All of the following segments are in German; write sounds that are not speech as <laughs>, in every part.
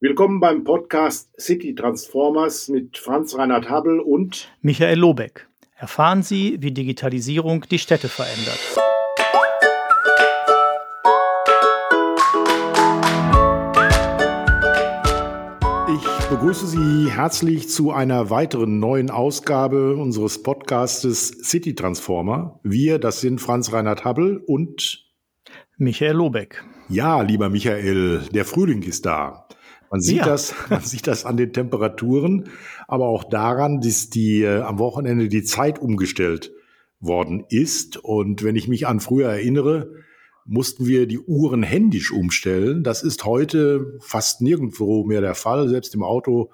Willkommen beim Podcast City Transformers mit Franz Reinhard Habel und Michael Lobeck. Erfahren Sie, wie Digitalisierung die Städte verändert. Ich begrüße Sie herzlich zu einer weiteren neuen Ausgabe unseres Podcastes City Transformer. Wir, das sind Franz Reinhard Habel und Michael Lobeck. Ja, lieber Michael, der Frühling ist da. Man sieht ja. das, <laughs> man sieht das an den Temperaturen, aber auch daran, dass die äh, am Wochenende die Zeit umgestellt worden ist. Und wenn ich mich an früher erinnere, mussten wir die Uhren händisch umstellen. Das ist heute fast nirgendwo mehr der Fall. Selbst im Auto,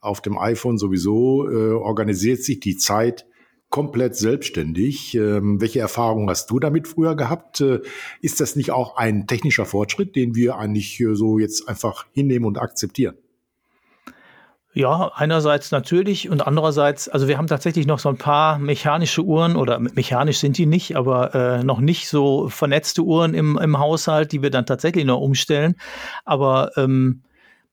auf dem iPhone sowieso, äh, organisiert sich die Zeit komplett selbstständig. Ähm, welche Erfahrungen hast du damit früher gehabt? Äh, ist das nicht auch ein technischer Fortschritt, den wir eigentlich äh, so jetzt einfach hinnehmen und akzeptieren? Ja, einerseits natürlich und andererseits, also wir haben tatsächlich noch so ein paar mechanische Uhren oder mechanisch sind die nicht, aber äh, noch nicht so vernetzte Uhren im, im Haushalt, die wir dann tatsächlich noch umstellen. Aber ähm,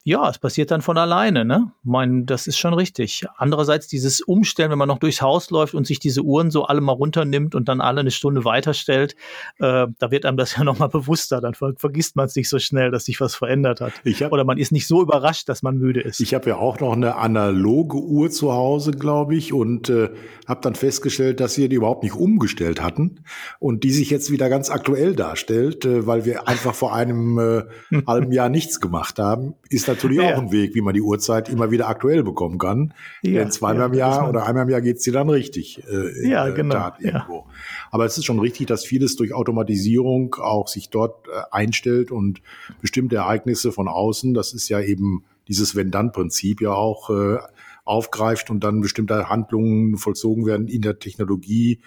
ja, es passiert dann von alleine, ne? Mein, das ist schon richtig. Andererseits dieses Umstellen, wenn man noch durchs Haus läuft und sich diese Uhren so alle mal runternimmt und dann alle eine Stunde weiterstellt, äh, da wird einem das ja <laughs> nochmal bewusster. Dann ver vergisst man es nicht so schnell, dass sich was verändert hat. Hab, Oder man ist nicht so überrascht, dass man müde ist. Ich habe ja auch noch eine analoge Uhr zu Hause, glaube ich, und äh, habe dann festgestellt, dass wir die überhaupt nicht umgestellt hatten und die sich jetzt wieder ganz aktuell darstellt, äh, weil wir einfach vor einem äh, <laughs> halben Jahr nichts gemacht haben. Ist natürlich ja. auch ein Weg, wie man die Uhrzeit immer wieder aktuell bekommen kann. Ja, Denn zweimal ja, im Jahr oder einmal im Jahr geht's dir dann richtig. Äh, ja, äh, genau. irgendwo. Aber es ist schon richtig, dass vieles durch Automatisierung auch sich dort äh, einstellt und bestimmte Ereignisse von außen, das ist ja eben dieses Wenn-Dann-Prinzip ja auch äh, aufgreift und dann bestimmte Handlungen vollzogen werden in der Technologie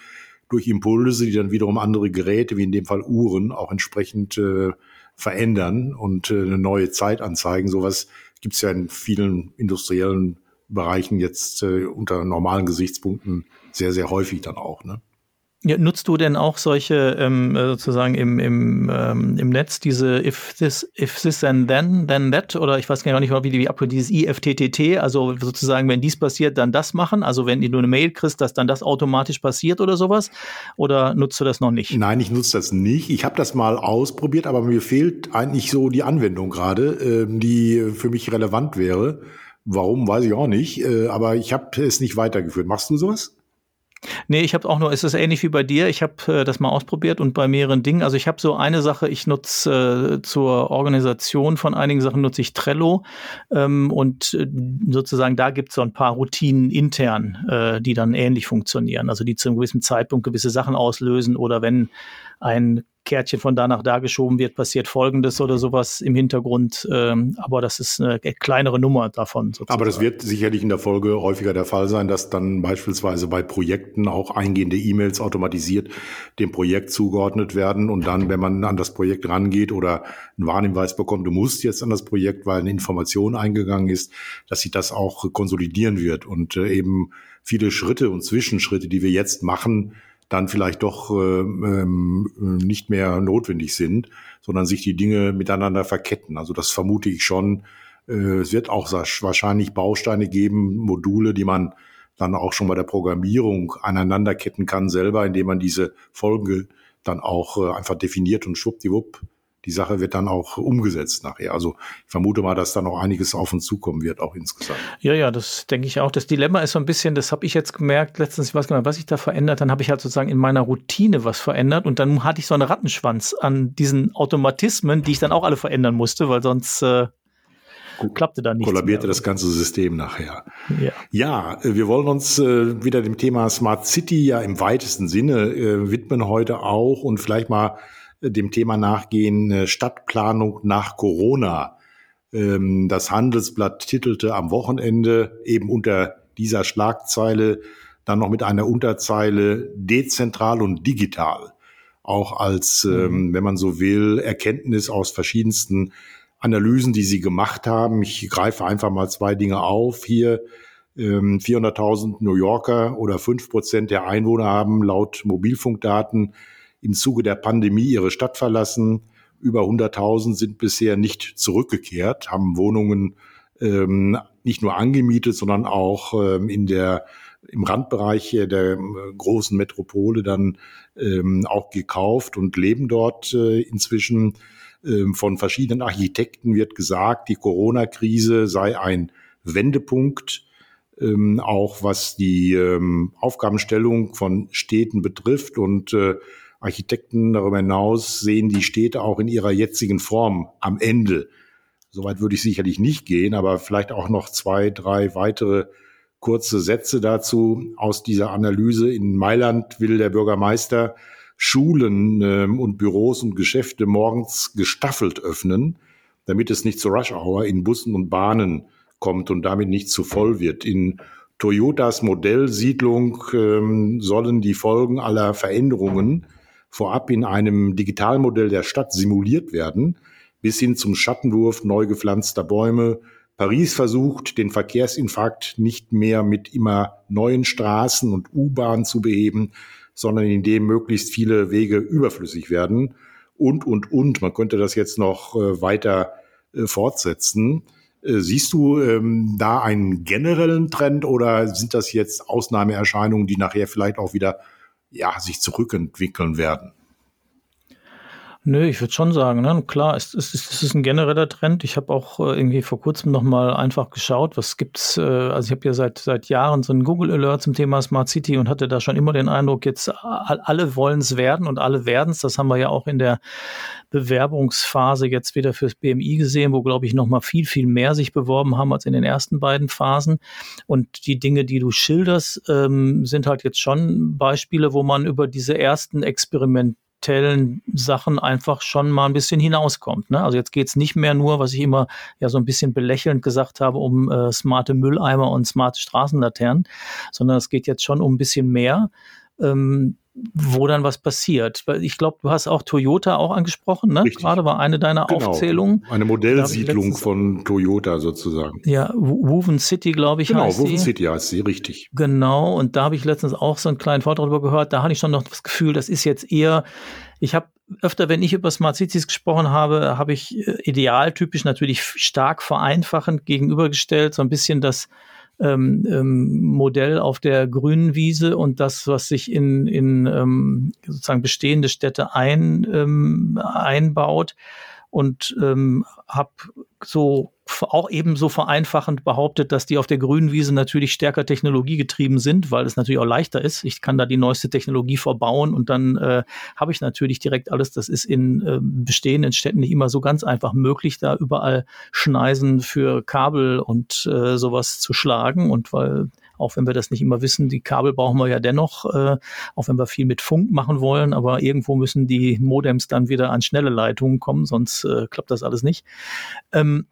durch Impulse, die dann wiederum andere Geräte, wie in dem Fall Uhren, auch entsprechend äh, verändern und äh, eine neue Zeit anzeigen. Sowas gibt es ja in vielen industriellen Bereichen jetzt äh, unter normalen Gesichtspunkten sehr, sehr häufig dann auch. Ne? Ja, nutzt du denn auch solche ähm, äh, sozusagen im, im, ähm, im Netz diese if this, if this and then, then that oder ich weiß gar nicht, wie die wie dieses IFTTT, also sozusagen, wenn dies passiert, dann das machen, also wenn du eine Mail kriegst, dass dann das automatisch passiert oder sowas oder nutzt du das noch nicht? Nein, ich nutze das nicht. Ich habe das mal ausprobiert, aber mir fehlt eigentlich so die Anwendung gerade, äh, die für mich relevant wäre. Warum, weiß ich auch nicht, äh, aber ich habe es nicht weitergeführt. Machst du sowas? Nee, ich habe auch nur, es ist ähnlich wie bei dir, ich habe äh, das mal ausprobiert und bei mehreren Dingen. Also ich habe so eine Sache, ich nutze äh, zur Organisation von einigen Sachen nutze ich Trello ähm, und äh, sozusagen da gibt es so ein paar Routinen intern, äh, die dann ähnlich funktionieren. Also die zu einem gewissen Zeitpunkt gewisse Sachen auslösen oder wenn ein Kärtchen von da nach da geschoben wird, passiert Folgendes oder sowas im Hintergrund. Ähm, aber das ist eine kleinere Nummer davon. Sozusagen. Aber das wird sicherlich in der Folge häufiger der Fall sein, dass dann beispielsweise bei Projekten auch eingehende E-Mails automatisiert dem Projekt zugeordnet werden und dann, wenn man an das Projekt rangeht oder einen Warnhinweis bekommt, du musst jetzt an das Projekt, weil eine Information eingegangen ist, dass sich das auch konsolidieren wird und äh, eben viele Schritte und Zwischenschritte, die wir jetzt machen, dann vielleicht doch äh, ähm, nicht mehr notwendig sind, sondern sich die Dinge miteinander verketten. Also das vermute ich schon. Äh, es wird auch wahrscheinlich Bausteine geben, Module, die man dann auch schon bei der Programmierung aneinanderketten kann selber, indem man diese Folge dann auch äh, einfach definiert und schwuppdiwupp die Sache wird dann auch umgesetzt nachher. Also ich vermute mal, dass da noch einiges auf uns zukommen wird, auch insgesamt. Ja, ja, das denke ich auch. Das Dilemma ist so ein bisschen, das habe ich jetzt gemerkt, letztens, ich weiß gar nicht, was sich da verändert, dann habe ich halt sozusagen in meiner Routine was verändert und dann hatte ich so einen Rattenschwanz an diesen Automatismen, die ich dann auch alle verändern musste, weil sonst äh, klappte dann nicht. Kollabierte mehr. das ganze System nachher. Ja. ja, wir wollen uns äh, wieder dem Thema Smart City ja im weitesten Sinne äh, widmen heute auch und vielleicht mal dem Thema nachgehen, äh, Stadtplanung nach Corona. Ähm, das Handelsblatt titelte am Wochenende eben unter dieser Schlagzeile dann noch mit einer Unterzeile dezentral und digital. Auch als, mhm. ähm, wenn man so will, Erkenntnis aus verschiedensten Analysen, die sie gemacht haben. Ich greife einfach mal zwei Dinge auf. Hier 400.000 ähm, New Yorker oder fünf Prozent der Einwohner haben laut Mobilfunkdaten im Zuge der Pandemie ihre Stadt verlassen. Über 100.000 sind bisher nicht zurückgekehrt, haben Wohnungen ähm, nicht nur angemietet, sondern auch ähm, in der im Randbereich der äh, großen Metropole dann ähm, auch gekauft und leben dort äh, inzwischen. Ähm, von verschiedenen Architekten wird gesagt, die Corona-Krise sei ein Wendepunkt, ähm, auch was die ähm, Aufgabenstellung von Städten betrifft. Und äh, Architekten darüber hinaus sehen die Städte auch in ihrer jetzigen Form am Ende. Soweit würde ich sicherlich nicht gehen, aber vielleicht auch noch zwei, drei weitere kurze Sätze dazu aus dieser Analyse. In Mailand will der Bürgermeister Schulen ähm, und Büros und Geschäfte morgens gestaffelt öffnen, damit es nicht zur Rush Hour in Bussen und Bahnen kommt und damit nicht zu voll wird. In Toyotas Modellsiedlung ähm, sollen die Folgen aller Veränderungen vorab in einem Digitalmodell der Stadt simuliert werden, bis hin zum Schattenwurf neu gepflanzter Bäume. Paris versucht, den Verkehrsinfarkt nicht mehr mit immer neuen Straßen und U-Bahnen zu beheben, sondern indem möglichst viele Wege überflüssig werden. Und, und, und. Man könnte das jetzt noch äh, weiter äh, fortsetzen. Äh, siehst du ähm, da einen generellen Trend oder sind das jetzt Ausnahmeerscheinungen, die nachher vielleicht auch wieder ja, sich zurückentwickeln werden? Nö, ich würde schon sagen, ne? klar, es, es, es ist ein genereller Trend. Ich habe auch äh, irgendwie vor kurzem nochmal einfach geschaut, was gibt's. Äh, also ich habe ja seit seit Jahren so einen Google Alert zum Thema Smart City und hatte da schon immer den Eindruck, jetzt alle wollen es werden und alle werden es. Das haben wir ja auch in der Bewerbungsphase jetzt wieder fürs BMI gesehen, wo glaube ich nochmal viel viel mehr sich beworben haben als in den ersten beiden Phasen. Und die Dinge, die du schilderst, ähm, sind halt jetzt schon Beispiele, wo man über diese ersten Experimente experimentellen Sachen einfach schon mal ein bisschen hinauskommt. Ne? Also jetzt geht es nicht mehr nur, was ich immer ja so ein bisschen belächelnd gesagt habe, um äh, smarte Mülleimer und smarte Straßenlaternen, sondern es geht jetzt schon um ein bisschen mehr. Ähm, wo dann was passiert. Weil ich glaube, du hast auch Toyota auch angesprochen, ne? Richtig. Gerade war eine deiner genau. Aufzählungen. Eine Modellsiedlung von Toyota sozusagen. Ja, Woven City, glaube ich. Genau, Woven City heißt sie, richtig. Genau, und da habe ich letztens auch so einen kleinen Vortrag darüber gehört. Da hatte ich schon noch das Gefühl, das ist jetzt eher, ich habe öfter, wenn ich über Smart Cities gesprochen habe, habe ich äh, idealtypisch natürlich stark vereinfachend gegenübergestellt, so ein bisschen das ähm, ähm, Modell auf der grünen Wiese und das, was sich in, in ähm, sozusagen bestehende Städte ein, ähm, einbaut. Und ähm, habe so auch ebenso vereinfachend behauptet, dass die auf der grünen Wiese natürlich stärker technologiegetrieben sind, weil es natürlich auch leichter ist. Ich kann da die neueste Technologie verbauen und dann äh, habe ich natürlich direkt alles. Das ist in äh, bestehenden Städten nicht immer so ganz einfach möglich, da überall Schneisen für Kabel und äh, sowas zu schlagen und weil auch wenn wir das nicht immer wissen, die Kabel brauchen wir ja dennoch, äh, auch wenn wir viel mit Funk machen wollen, aber irgendwo müssen die Modems dann wieder an schnelle Leitungen kommen, sonst äh, klappt das alles nicht. Ähm,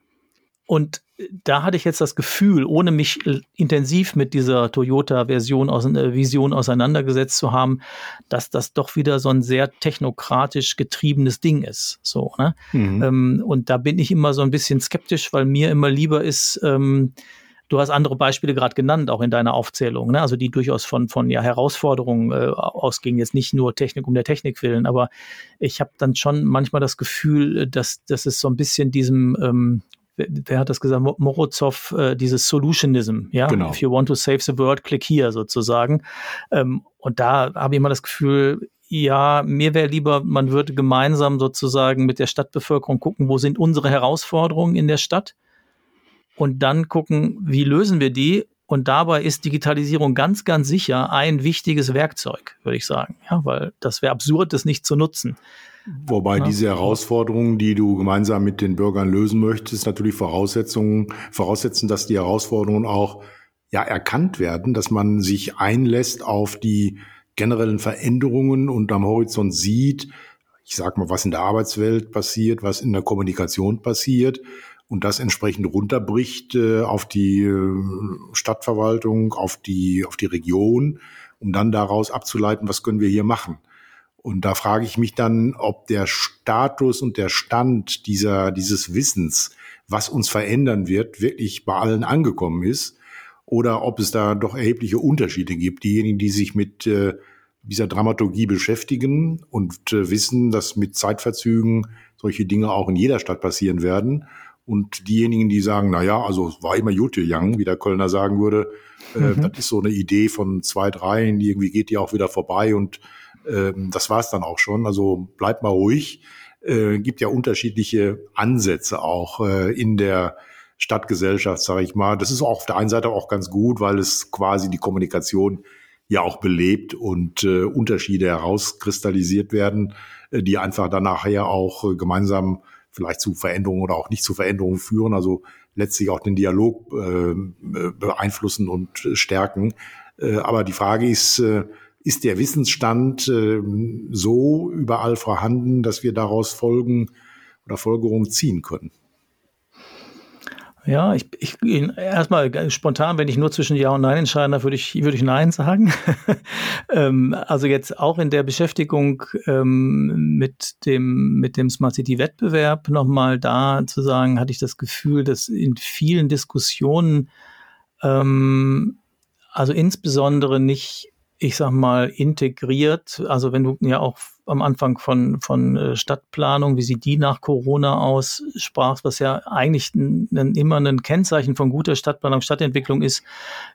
und da hatte ich jetzt das Gefühl, ohne mich intensiv mit dieser Toyota-Version aus, äh, Vision auseinandergesetzt zu haben, dass das doch wieder so ein sehr technokratisch getriebenes Ding ist. So, ne? Mhm. Ähm, und da bin ich immer so ein bisschen skeptisch, weil mir immer lieber ist, ähm, Du hast andere Beispiele gerade genannt, auch in deiner Aufzählung, ne? also die durchaus von, von ja, Herausforderungen äh, ausgingen, jetzt nicht nur Technik um der Technik willen, aber ich habe dann schon manchmal das Gefühl, dass, dass es so ein bisschen diesem ähm, wer hat das gesagt? Morozov, äh, dieses Solutionism, ja. Genau. If you want to save the world, click here sozusagen. Ähm, und da habe ich immer das Gefühl, ja, mir wäre lieber, man würde gemeinsam sozusagen mit der Stadtbevölkerung gucken, wo sind unsere Herausforderungen in der Stadt und dann gucken, wie lösen wir die. Und dabei ist Digitalisierung ganz, ganz sicher ein wichtiges Werkzeug, würde ich sagen. Ja, weil das wäre absurd, das nicht zu nutzen. Wobei ja. diese Herausforderungen, die du gemeinsam mit den Bürgern lösen möchtest, natürlich Voraussetzungen, voraussetzen, dass die Herausforderungen auch ja erkannt werden, dass man sich einlässt auf die generellen Veränderungen und am Horizont sieht, ich sag mal, was in der Arbeitswelt passiert, was in der Kommunikation passiert und das entsprechend runterbricht äh, auf die äh, Stadtverwaltung, auf die, auf die Region, um dann daraus abzuleiten, was können wir hier machen. Und da frage ich mich dann, ob der Status und der Stand dieser, dieses Wissens, was uns verändern wird, wirklich bei allen angekommen ist oder ob es da doch erhebliche Unterschiede gibt. Diejenigen, die sich mit äh, dieser Dramaturgie beschäftigen und äh, wissen, dass mit Zeitverzügen solche Dinge auch in jeder Stadt passieren werden. Und diejenigen, die sagen, na ja, also es war immer Jute Young, wie der Kölner sagen würde, äh, mhm. das ist so eine Idee von zwei, drei, irgendwie geht die auch wieder vorbei und ähm, das war's dann auch schon. Also bleibt mal ruhig. Äh, gibt ja unterschiedliche Ansätze auch äh, in der Stadtgesellschaft, sage ich mal. Das ist auch auf der einen Seite auch ganz gut, weil es quasi die Kommunikation ja auch belebt und äh, Unterschiede herauskristallisiert werden, äh, die einfach dann nachher auch äh, gemeinsam vielleicht zu Veränderungen oder auch nicht zu Veränderungen führen, also letztlich auch den Dialog äh, beeinflussen und stärken. Äh, aber die Frage ist, äh, ist der Wissensstand äh, so überall vorhanden, dass wir daraus Folgen oder Folgerungen ziehen können? Ja, ich, ich erstmal spontan, wenn ich nur zwischen Ja und Nein entscheiden darf, würde ich, würde ich Nein sagen. <laughs> ähm, also jetzt auch in der Beschäftigung ähm, mit dem, mit dem Smart City Wettbewerb nochmal da zu sagen, hatte ich das Gefühl, dass in vielen Diskussionen, ähm, also insbesondere nicht ich sag mal, integriert. Also wenn du ja auch am Anfang von, von äh, Stadtplanung, wie sieht die nach Corona aus, sprachst, was ja eigentlich ein, ein, immer ein Kennzeichen von guter Stadtplanung, Stadtentwicklung ist,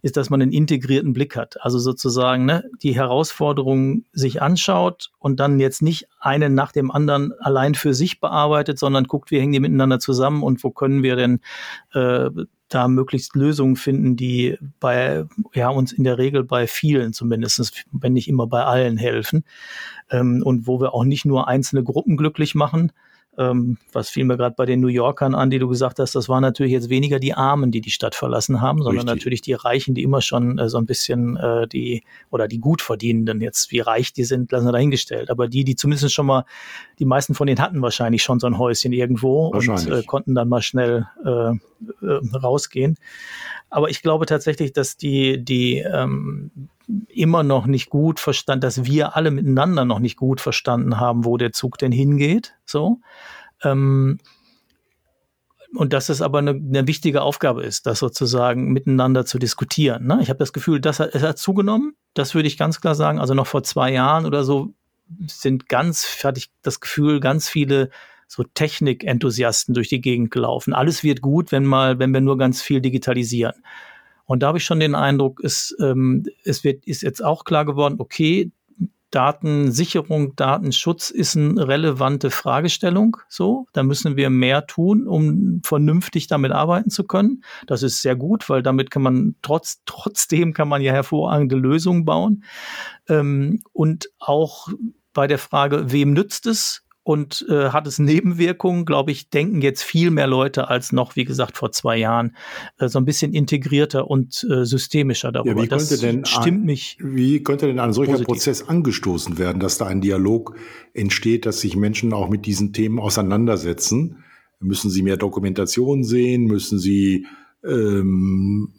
ist, dass man einen integrierten Blick hat. Also sozusagen ne, die Herausforderungen sich anschaut und dann jetzt nicht einen nach dem anderen allein für sich bearbeitet, sondern guckt, wie hängen die miteinander zusammen und wo können wir denn äh, da möglichst Lösungen finden, die bei ja uns in der Regel bei vielen zumindest, wenn nicht immer bei allen helfen ähm, und wo wir auch nicht nur einzelne Gruppen glücklich machen, ähm, was fiel mir gerade bei den New Yorkern an, die du gesagt hast, das waren natürlich jetzt weniger die Armen, die die Stadt verlassen haben, sondern Richtig. natürlich die Reichen, die immer schon äh, so ein bisschen äh, die oder die Gutverdienenden jetzt, wie reich die sind, lassen wir dahingestellt. Aber die, die zumindest schon mal, die meisten von denen hatten wahrscheinlich schon so ein Häuschen irgendwo und äh, konnten dann mal schnell äh, äh, rausgehen. Aber ich glaube tatsächlich, dass die, die ähm, immer noch nicht gut verstanden, dass wir alle miteinander noch nicht gut verstanden haben, wo der Zug denn hingeht. So. Ähm, und dass es aber eine, eine, wichtige Aufgabe ist, das sozusagen miteinander zu diskutieren. Ne? Ich habe das Gefühl, das hat, es hat zugenommen. Das würde ich ganz klar sagen. Also noch vor zwei Jahren oder so sind ganz, hatte ich das Gefühl, ganz viele so Technik-Enthusiasten durch die Gegend gelaufen. Alles wird gut, wenn mal, wenn wir nur ganz viel digitalisieren. Und da habe ich schon den Eindruck, es, ähm, es wird, ist jetzt auch klar geworden, okay, Datensicherung, Datenschutz ist eine relevante Fragestellung. So, da müssen wir mehr tun, um vernünftig damit arbeiten zu können. Das ist sehr gut, weil damit kann man trotz, <laughs> trotzdem kann man ja hervorragende Lösungen bauen. Ähm, und auch bei der Frage, wem nützt es? Und äh, hat es Nebenwirkungen, glaube ich, denken jetzt viel mehr Leute als noch, wie gesagt, vor zwei Jahren, äh, so ein bisschen integrierter und äh, systemischer darüber. Ja, wie das denn stimmt mich. Wie könnte denn ein solcher positiv. Prozess angestoßen werden, dass da ein Dialog entsteht, dass sich Menschen auch mit diesen Themen auseinandersetzen? Müssen sie mehr Dokumentation sehen? Müssen sie ähm,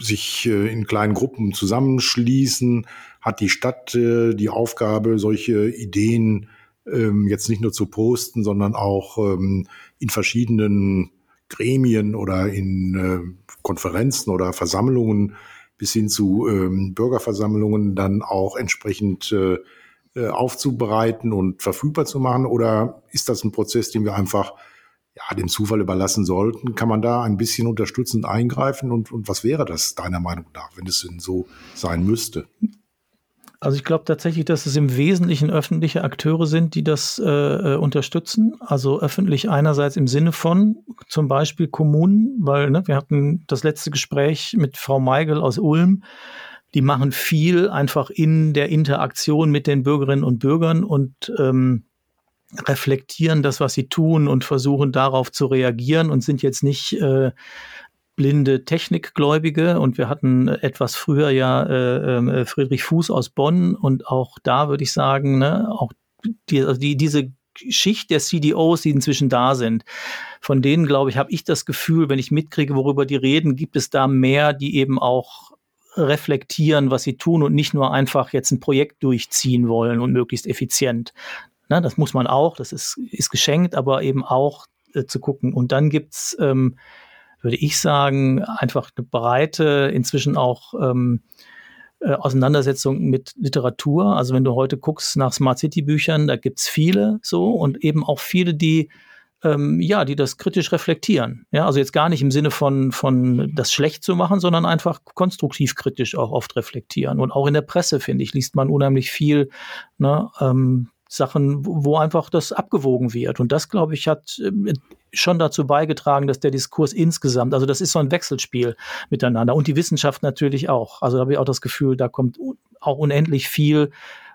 sich äh, in kleinen Gruppen zusammenschließen? Hat die Stadt äh, die Aufgabe, solche Ideen ähm, jetzt nicht nur zu posten, sondern auch ähm, in verschiedenen Gremien oder in äh, Konferenzen oder Versammlungen bis hin zu ähm, Bürgerversammlungen dann auch entsprechend äh, äh, aufzubereiten und verfügbar zu machen? Oder ist das ein Prozess, den wir einfach ja, dem Zufall überlassen sollten? Kann man da ein bisschen unterstützend eingreifen? Und, und was wäre das deiner Meinung nach, wenn es denn so sein müsste? Also ich glaube tatsächlich, dass es im Wesentlichen öffentliche Akteure sind, die das äh, äh, unterstützen. Also öffentlich einerseits im Sinne von zum Beispiel Kommunen, weil ne, wir hatten das letzte Gespräch mit Frau Meigel aus Ulm. Die machen viel einfach in der Interaktion mit den Bürgerinnen und Bürgern und ähm, reflektieren das, was sie tun und versuchen darauf zu reagieren und sind jetzt nicht äh, blinde Technikgläubige und wir hatten etwas früher ja äh, ähm, äh, Friedrich Fuß aus Bonn und auch da würde ich sagen, ne, auch die, also die, diese Schicht der CDOs, die inzwischen da sind, von denen, glaube ich, habe ich das Gefühl, wenn ich mitkriege, worüber die reden, gibt es da mehr, die eben auch reflektieren, was sie tun und nicht nur einfach jetzt ein Projekt durchziehen wollen und möglichst effizient. Na, das muss man auch, das ist, ist geschenkt, aber eben auch äh, zu gucken. Und dann gibt's ähm, würde ich sagen, einfach eine breite, inzwischen auch ähm, äh, Auseinandersetzung mit Literatur. Also wenn du heute guckst nach Smart City Büchern, da gibt's viele so und eben auch viele, die ähm, ja, die das kritisch reflektieren. Ja, also jetzt gar nicht im Sinne von, von das schlecht zu machen, sondern einfach konstruktiv kritisch auch oft reflektieren. Und auch in der Presse, finde ich, liest man unheimlich viel, ne, ähm, Sachen, wo einfach das abgewogen wird. Und das, glaube ich, hat äh, schon dazu beigetragen, dass der Diskurs insgesamt, also das ist so ein Wechselspiel miteinander und die Wissenschaft natürlich auch. Also da habe ich auch das Gefühl, da kommt auch unendlich viel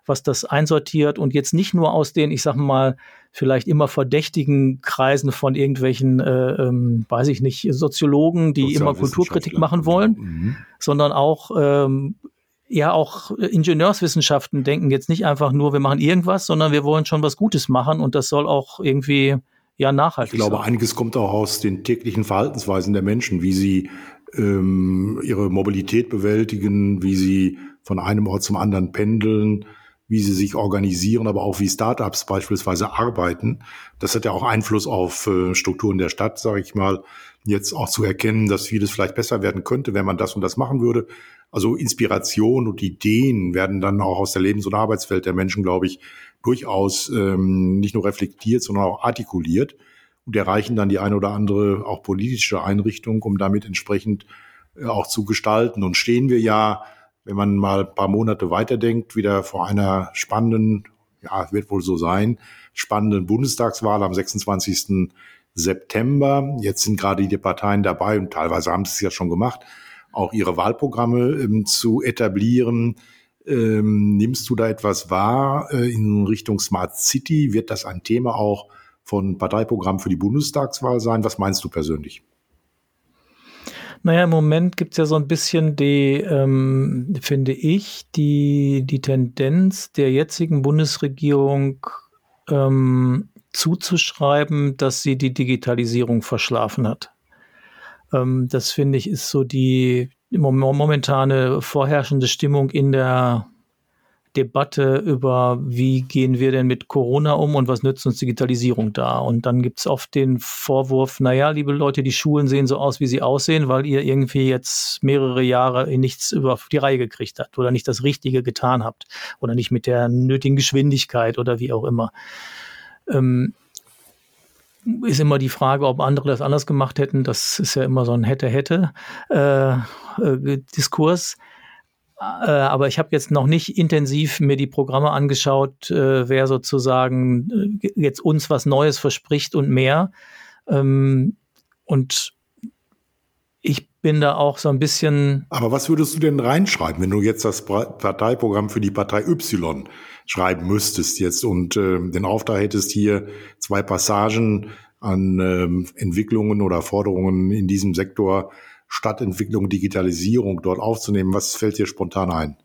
was das einsortiert und jetzt nicht nur aus den, ich sag mal, vielleicht immer verdächtigen Kreisen von irgendwelchen, äh, ähm, weiß ich nicht, Soziologen, die immer Kulturkritik machen wollen, mhm. sondern auch ähm, ja auch Ingenieurswissenschaften denken jetzt nicht einfach nur, wir machen irgendwas, sondern wir wollen schon was Gutes machen und das soll auch irgendwie ja nachhaltig sein. Ich glaube, sein. einiges kommt auch aus den täglichen Verhaltensweisen der Menschen, wie sie ähm, ihre Mobilität bewältigen, wie sie von einem Ort zum anderen pendeln, wie sie sich organisieren, aber auch wie Startups beispielsweise arbeiten. Das hat ja auch Einfluss auf äh, Strukturen der Stadt, sage ich mal. Jetzt auch zu erkennen, dass vieles vielleicht besser werden könnte, wenn man das und das machen würde. Also Inspiration und Ideen werden dann auch aus der Lebens- und Arbeitswelt der Menschen, glaube ich, durchaus ähm, nicht nur reflektiert, sondern auch artikuliert und erreichen dann die eine oder andere auch politische Einrichtung, um damit entsprechend äh, auch zu gestalten. Und stehen wir ja wenn man mal ein paar Monate weiterdenkt, wieder vor einer spannenden, ja, wird wohl so sein, spannenden Bundestagswahl am 26. September. Jetzt sind gerade die Parteien dabei und teilweise haben sie es ja schon gemacht, auch ihre Wahlprogramme ähm, zu etablieren. Ähm, nimmst du da etwas wahr äh, in Richtung Smart City? Wird das ein Thema auch von Parteiprogramm für die Bundestagswahl sein? Was meinst du persönlich? Naja, im Moment gibt es ja so ein bisschen die, ähm, finde ich, die, die Tendenz der jetzigen Bundesregierung ähm, zuzuschreiben, dass sie die Digitalisierung verschlafen hat. Ähm, das finde ich ist so die momentane vorherrschende Stimmung in der Debatte über, wie gehen wir denn mit Corona um und was nützt uns Digitalisierung da? Und dann gibt es oft den Vorwurf, naja, liebe Leute, die Schulen sehen so aus, wie sie aussehen, weil ihr irgendwie jetzt mehrere Jahre nichts über die Reihe gekriegt habt oder nicht das Richtige getan habt oder nicht mit der nötigen Geschwindigkeit oder wie auch immer. Ähm, ist immer die Frage, ob andere das anders gemacht hätten. Das ist ja immer so ein hätte-hätte-Diskurs. Äh, äh, äh, aber ich habe jetzt noch nicht intensiv mir die Programme angeschaut, äh, wer sozusagen äh, jetzt uns was Neues verspricht und mehr. Ähm, und ich bin da auch so ein bisschen. Aber was würdest du denn reinschreiben, wenn du jetzt das Parteiprogramm für die Partei Y schreiben müsstest jetzt und äh, den Auftrag hättest, hier zwei Passagen an ähm, Entwicklungen oder Forderungen in diesem Sektor Stadtentwicklung, Digitalisierung dort aufzunehmen? Was fällt dir spontan ein?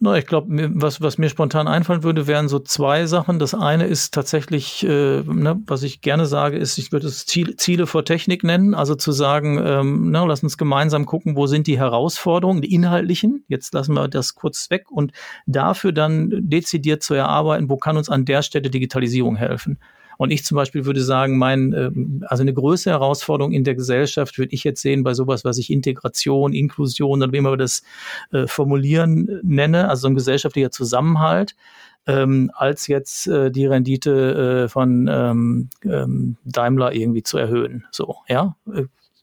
Na, ich glaube, was, was mir spontan einfallen würde, wären so zwei Sachen. Das eine ist tatsächlich, äh, ne, was ich gerne sage, ist, ich würde es Ziel, Ziele vor Technik nennen. Also zu sagen, ähm, na, lass uns gemeinsam gucken, wo sind die Herausforderungen, die inhaltlichen. Jetzt lassen wir das kurz weg und dafür dann dezidiert zu erarbeiten, wo kann uns an der Stelle Digitalisierung helfen. Und ich zum Beispiel würde sagen, mein, ähm, also eine größere Herausforderung in der Gesellschaft würde ich jetzt sehen bei sowas, was ich Integration, Inklusion oder wie immer wir das äh, formulieren nenne, also so ein gesellschaftlicher Zusammenhalt. Ähm, als jetzt äh, die Rendite äh, von ähm, ähm, Daimler irgendwie zu erhöhen. So, ja.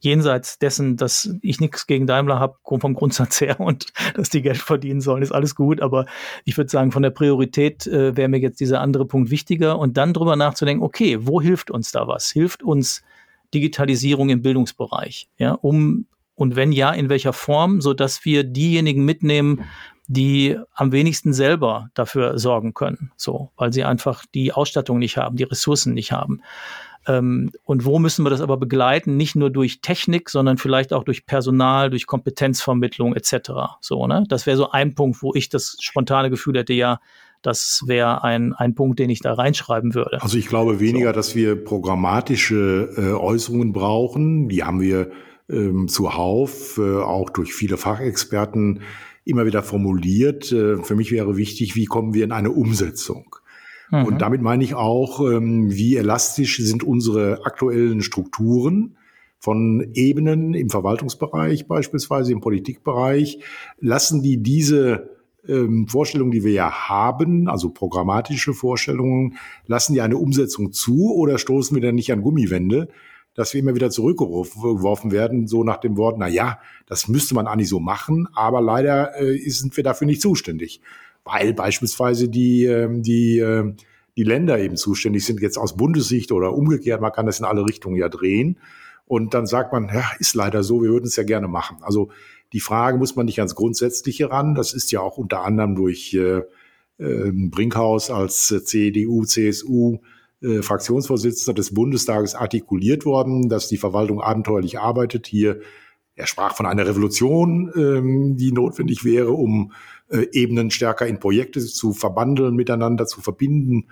Jenseits dessen, dass ich nichts gegen Daimler habe, vom Grundsatz her <laughs> und dass die Geld verdienen sollen, ist alles gut. Aber ich würde sagen, von der Priorität äh, wäre mir jetzt dieser andere Punkt wichtiger und dann drüber nachzudenken, okay, wo hilft uns da was? Hilft uns Digitalisierung im Bildungsbereich? Ja, um und wenn ja, in welcher Form, so dass wir diejenigen mitnehmen, die am wenigsten selber dafür sorgen können, so, weil sie einfach die Ausstattung nicht haben, die Ressourcen nicht haben. Ähm, und wo müssen wir das aber begleiten? Nicht nur durch Technik, sondern vielleicht auch durch Personal, durch Kompetenzvermittlung etc. So, ne? Das wäre so ein Punkt, wo ich das spontane Gefühl hätte, ja, das wäre ein, ein Punkt, den ich da reinschreiben würde. Also ich glaube weniger, so. dass wir programmatische äh, Äußerungen brauchen. Die haben wir ähm, zuhauf, äh, auch durch viele Fachexperten immer wieder formuliert. Äh, für mich wäre wichtig, wie kommen wir in eine Umsetzung? Mhm. Und damit meine ich auch, ähm, wie elastisch sind unsere aktuellen Strukturen, von Ebenen im Verwaltungsbereich beispielsweise, im Politikbereich, lassen die diese ähm, Vorstellungen, die wir ja haben, also programmatische Vorstellungen, lassen die eine Umsetzung zu oder stoßen wir dann nicht an Gummiwände, dass wir immer wieder zurückgeworfen werden, so nach dem Wort, na ja, das müsste man eigentlich so machen, aber leider äh, sind wir dafür nicht zuständig, weil beispielsweise die, äh, die, äh, die Länder eben zuständig sind, jetzt aus Bundessicht oder umgekehrt, man kann das in alle Richtungen ja drehen. Und dann sagt man, ja, ist leider so, wir würden es ja gerne machen. Also die Frage muss man nicht ganz grundsätzlich heran. Das ist ja auch unter anderem durch äh, äh, Brinkhaus als CDU, CSU äh, Fraktionsvorsitzender des Bundestages artikuliert worden, dass die Verwaltung abenteuerlich arbeitet. Hier, er sprach von einer Revolution, ähm, die notwendig wäre, um äh, Ebenen stärker in Projekte zu verbandeln, miteinander zu verbinden.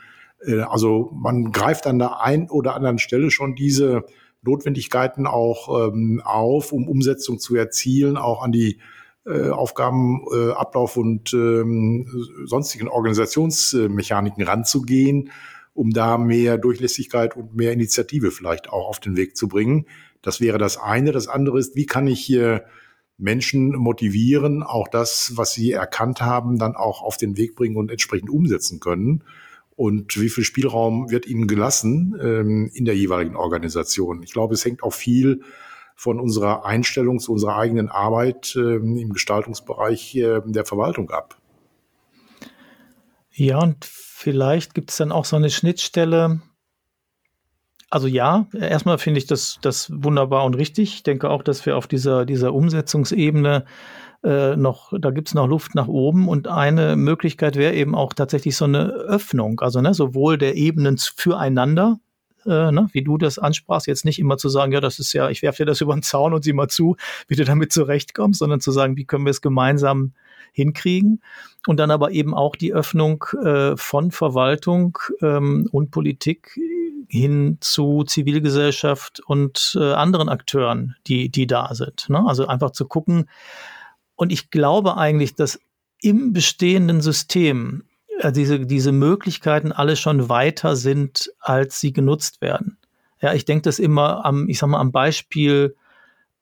Äh, also man greift an der einen oder anderen Stelle schon diese Notwendigkeiten auch ähm, auf, um Umsetzung zu erzielen, auch an die äh, Aufgabenablauf äh, und ähm, sonstigen Organisationsmechaniken ranzugehen, um da mehr Durchlässigkeit und mehr Initiative vielleicht auch auf den Weg zu bringen. Das wäre das eine. Das andere ist, wie kann ich hier Menschen motivieren, auch das, was sie erkannt haben, dann auch auf den Weg bringen und entsprechend umsetzen können und wie viel Spielraum wird ihnen gelassen ähm, in der jeweiligen Organisation. Ich glaube, es hängt auch viel von unserer Einstellung zu unserer eigenen Arbeit ähm, im Gestaltungsbereich äh, der Verwaltung ab. Ja, und vielleicht gibt es dann auch so eine Schnittstelle. Also ja, erstmal finde ich das, das wunderbar und richtig. Ich denke auch, dass wir auf dieser, dieser Umsetzungsebene äh, noch, da gibt's noch Luft nach oben. Und eine Möglichkeit wäre eben auch tatsächlich so eine Öffnung, also ne, sowohl der Ebenen füreinander, äh, ne, wie du das ansprachst, jetzt nicht immer zu sagen, ja, das ist ja, ich werfe dir das <laughs> über den Zaun und sieh mal zu, wie du damit zurechtkommst, sondern zu sagen, wie können wir es gemeinsam hinkriegen. Und dann aber eben auch die Öffnung äh, von Verwaltung ähm, und Politik hin zu Zivilgesellschaft und äh, anderen Akteuren, die, die da sind. Ne? Also einfach zu gucken, und ich glaube eigentlich, dass im bestehenden System äh, diese, diese Möglichkeiten alle schon weiter sind, als sie genutzt werden. Ja, ich denke das immer am, ich sag mal, am Beispiel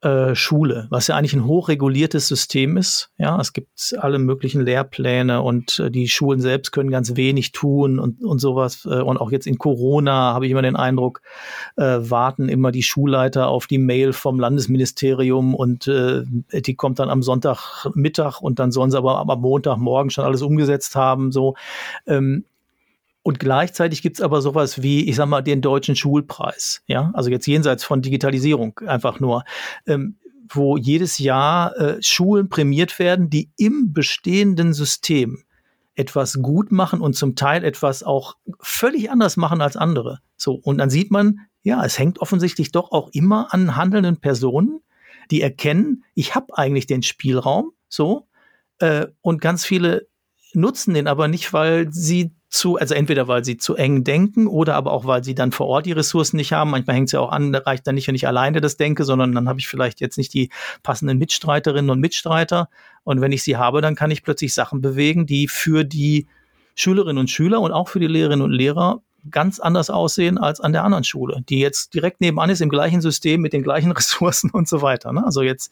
äh, Schule, was ja eigentlich ein hochreguliertes System ist. Ja, es gibt alle möglichen Lehrpläne und äh, die Schulen selbst können ganz wenig tun und, und sowas. Äh, und auch jetzt in Corona habe ich immer den Eindruck, äh, warten immer die Schulleiter auf die Mail vom Landesministerium und äh, die kommt dann am Sonntagmittag und dann sollen sie aber am Montagmorgen schon alles umgesetzt haben. So. Ähm, und gleichzeitig gibt's aber sowas wie, ich sag mal, den deutschen Schulpreis. Ja, also jetzt jenseits von Digitalisierung einfach nur. Ähm, wo jedes Jahr äh, Schulen prämiert werden, die im bestehenden System etwas gut machen und zum Teil etwas auch völlig anders machen als andere. So, und dann sieht man, ja, es hängt offensichtlich doch auch immer an handelnden Personen, die erkennen, ich habe eigentlich den Spielraum, so, äh, und ganz viele nutzen den aber nicht, weil sie zu, also entweder weil sie zu eng denken oder aber auch weil sie dann vor Ort die Ressourcen nicht haben. Manchmal hängt es ja auch an, da reicht dann nicht, wenn ich alleine das denke, sondern dann habe ich vielleicht jetzt nicht die passenden Mitstreiterinnen und Mitstreiter. Und wenn ich sie habe, dann kann ich plötzlich Sachen bewegen, die für die Schülerinnen und Schüler und auch für die Lehrerinnen und Lehrer ganz anders aussehen als an der anderen Schule, die jetzt direkt nebenan ist, im gleichen System, mit den gleichen <laughs> Ressourcen und so weiter. Ne? Also jetzt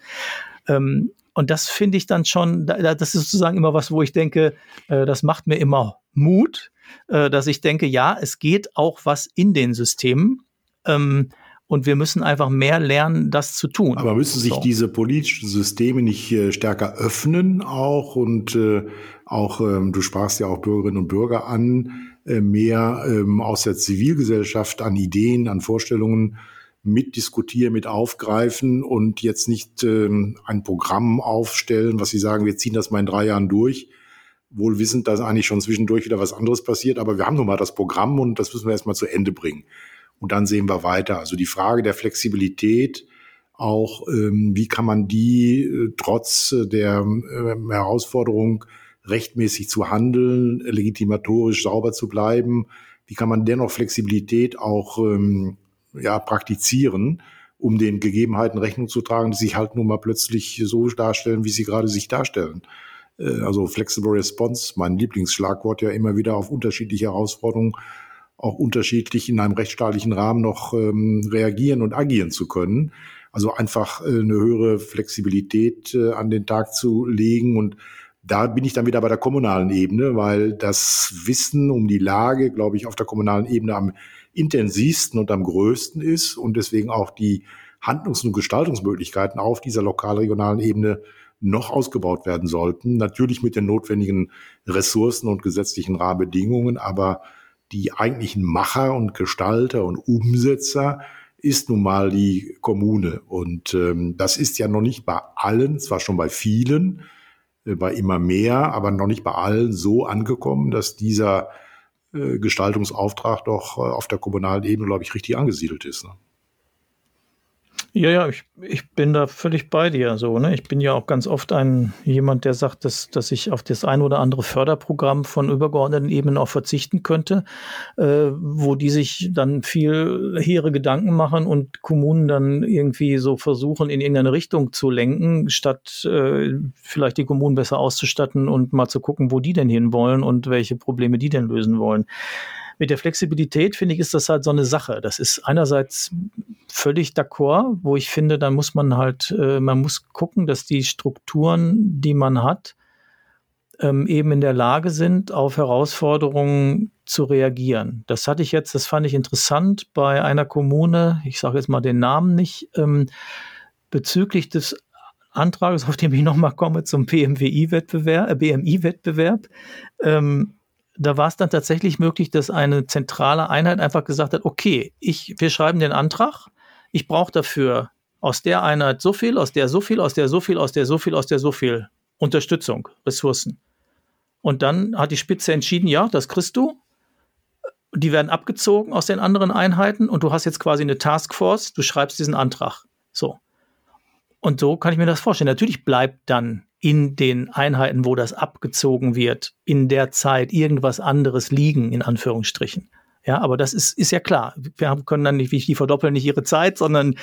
ähm, und das finde ich dann schon, das ist sozusagen immer was, wo ich denke, äh, das macht mir immer Mut, äh, dass ich denke, ja, es geht auch was in den Systemen. Ähm, und wir müssen einfach mehr lernen, das zu tun. Aber müssen sich so. diese politischen Systeme nicht äh, stärker öffnen auch und äh, auch, ähm, du sprachst ja auch Bürgerinnen und Bürger an, äh, mehr ähm, aus der Zivilgesellschaft an Ideen, an Vorstellungen mitdiskutieren, mit aufgreifen und jetzt nicht ähm, ein Programm aufstellen, was sie sagen, wir ziehen das mal in drei Jahren durch, wohl wissend, dass eigentlich schon zwischendurch wieder was anderes passiert, aber wir haben nun mal das Programm und das müssen wir erstmal zu Ende bringen. Und dann sehen wir weiter. Also die Frage der Flexibilität, auch ähm, wie kann man die äh, trotz der äh, Herausforderung rechtmäßig zu handeln, legitimatorisch sauber zu bleiben, wie kann man dennoch Flexibilität auch ähm, ja, praktizieren, um den Gegebenheiten Rechnung zu tragen, die sich halt nun mal plötzlich so darstellen, wie sie gerade sich darstellen. Äh, also Flexible Response, mein Lieblingsschlagwort ja immer wieder auf unterschiedliche Herausforderungen auch unterschiedlich in einem rechtsstaatlichen Rahmen noch ähm, reagieren und agieren zu können. Also einfach äh, eine höhere Flexibilität äh, an den Tag zu legen und da bin ich dann wieder bei der kommunalen Ebene, weil das Wissen um die Lage, glaube ich, auf der kommunalen Ebene am intensivsten und am größten ist und deswegen auch die Handlungs- und Gestaltungsmöglichkeiten auf dieser lokal-regionalen Ebene noch ausgebaut werden sollten. Natürlich mit den notwendigen Ressourcen und gesetzlichen Rahmenbedingungen, aber die eigentlichen Macher und Gestalter und Umsetzer ist nun mal die Kommune. Und ähm, das ist ja noch nicht bei allen, zwar schon bei vielen, äh, bei immer mehr, aber noch nicht bei allen so angekommen, dass dieser äh, Gestaltungsauftrag doch äh, auf der kommunalen Ebene, glaube ich, richtig angesiedelt ist. Ne? Ja, ja, ich, ich bin da völlig bei dir. So, ne? Ich bin ja auch ganz oft ein jemand, der sagt, dass, dass ich auf das ein oder andere Förderprogramm von übergeordneten Ebenen auch verzichten könnte, äh, wo die sich dann viel hehre Gedanken machen und Kommunen dann irgendwie so versuchen, in irgendeine Richtung zu lenken, statt äh, vielleicht die Kommunen besser auszustatten und mal zu gucken, wo die denn hinwollen und welche Probleme die denn lösen wollen mit der Flexibilität finde ich, ist das halt so eine Sache. Das ist einerseits völlig d'accord, wo ich finde, da muss man halt, äh, man muss gucken, dass die Strukturen, die man hat, ähm, eben in der Lage sind, auf Herausforderungen zu reagieren. Das hatte ich jetzt, das fand ich interessant bei einer Kommune, ich sage jetzt mal den Namen nicht, ähm, bezüglich des Antrages, auf den ich nochmal komme, zum PMWI-Wettbewerb, äh, BMI-Wettbewerb. Ähm, da war es dann tatsächlich möglich, dass eine zentrale Einheit einfach gesagt hat, okay, ich, wir schreiben den Antrag, ich brauche dafür aus der Einheit so viel, aus der so viel, aus der so viel, aus der so viel, aus der so viel Unterstützung, Ressourcen. Und dann hat die Spitze entschieden, ja, das kriegst du. Die werden abgezogen aus den anderen Einheiten und du hast jetzt quasi eine Taskforce, du schreibst diesen Antrag. So. Und so kann ich mir das vorstellen. Natürlich bleibt dann in den Einheiten, wo das abgezogen wird, in der Zeit irgendwas anderes liegen, in Anführungsstrichen. Ja, aber das ist, ist ja klar. Wir können dann nicht, die verdoppeln nicht ihre Zeit, sondern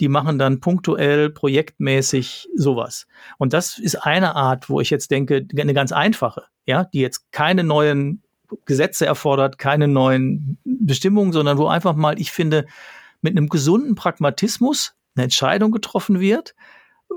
die machen dann punktuell, projektmäßig sowas. Und das ist eine Art, wo ich jetzt denke, eine ganz einfache, ja, die jetzt keine neuen Gesetze erfordert, keine neuen Bestimmungen, sondern wo einfach mal, ich finde, mit einem gesunden Pragmatismus eine Entscheidung getroffen wird,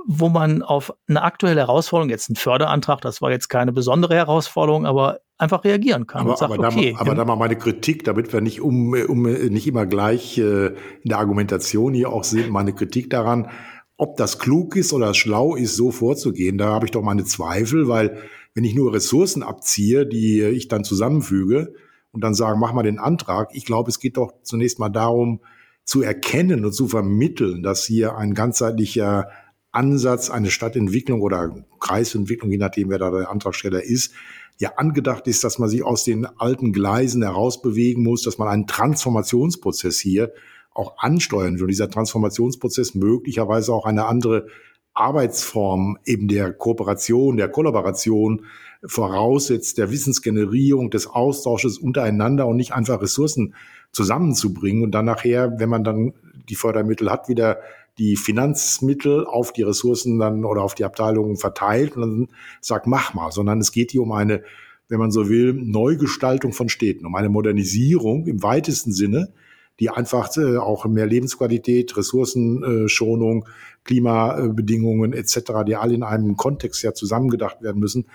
wo man auf eine aktuelle Herausforderung, jetzt ein Förderantrag, das war jetzt keine besondere Herausforderung, aber einfach reagieren kann. Aber, sagt, aber, okay, da, aber da mal meine Kritik, damit wir nicht um, um nicht immer gleich äh, in der Argumentation hier auch sind, meine Kritik daran, ob das klug ist oder schlau ist, so vorzugehen, da habe ich doch meine Zweifel, weil wenn ich nur Ressourcen abziehe, die ich dann zusammenfüge und dann sagen, mach mal den Antrag, ich glaube, es geht doch zunächst mal darum, zu erkennen und zu vermitteln, dass hier ein ganzheitlicher Ansatz, eine Stadtentwicklung oder Kreisentwicklung, je nachdem, wer da der Antragsteller ist, ja angedacht ist, dass man sich aus den alten Gleisen herausbewegen muss, dass man einen Transformationsprozess hier auch ansteuern will. Und dieser Transformationsprozess möglicherweise auch eine andere Arbeitsform eben der Kooperation, der Kollaboration voraussetzt, der Wissensgenerierung, des Austausches untereinander und nicht einfach Ressourcen zusammenzubringen und dann nachher, wenn man dann die Fördermittel hat, wieder die Finanzmittel auf die Ressourcen dann oder auf die Abteilungen verteilt und dann sagt, mach mal, sondern es geht hier um eine, wenn man so will, Neugestaltung von Städten, um eine Modernisierung im weitesten Sinne, die einfach äh, auch mehr Lebensqualität, Ressourcenschonung, Klimabedingungen etc., die alle in einem Kontext ja zusammengedacht werden müssen,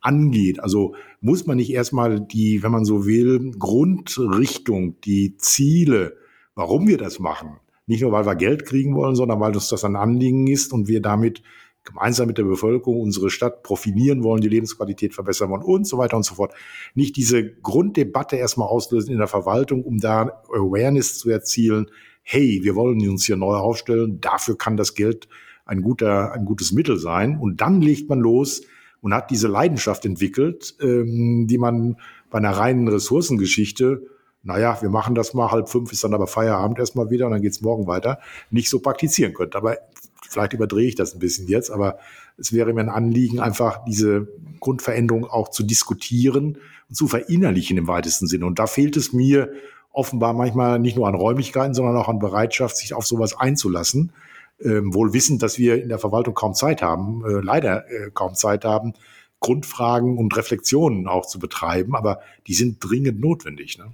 angeht. Also muss man nicht erstmal die, wenn man so will, Grundrichtung, die Ziele, warum wir das machen, nicht nur, weil wir Geld kriegen wollen, sondern weil uns das ein Anliegen ist und wir damit gemeinsam mit der Bevölkerung unsere Stadt profilieren wollen, die Lebensqualität verbessern wollen und so weiter und so fort. Nicht diese Grunddebatte erstmal auslösen in der Verwaltung, um da Awareness zu erzielen. Hey, wir wollen uns hier neu aufstellen. Dafür kann das Geld ein guter, ein gutes Mittel sein. Und dann legt man los und hat diese Leidenschaft entwickelt, ähm, die man bei einer reinen Ressourcengeschichte naja, wir machen das mal, halb fünf ist dann aber Feierabend erstmal wieder und dann geht's morgen weiter, nicht so praktizieren könnte. Aber vielleicht überdrehe ich das ein bisschen jetzt, aber es wäre mir ein Anliegen, einfach diese Grundveränderung auch zu diskutieren und zu verinnerlichen im weitesten Sinne. Und da fehlt es mir offenbar manchmal nicht nur an Räumlichkeiten, sondern auch an Bereitschaft, sich auf sowas einzulassen. Ähm, wohl wissend, dass wir in der Verwaltung kaum Zeit haben, äh, leider äh, kaum Zeit haben, Grundfragen und Reflexionen auch zu betreiben, aber die sind dringend notwendig. Ne?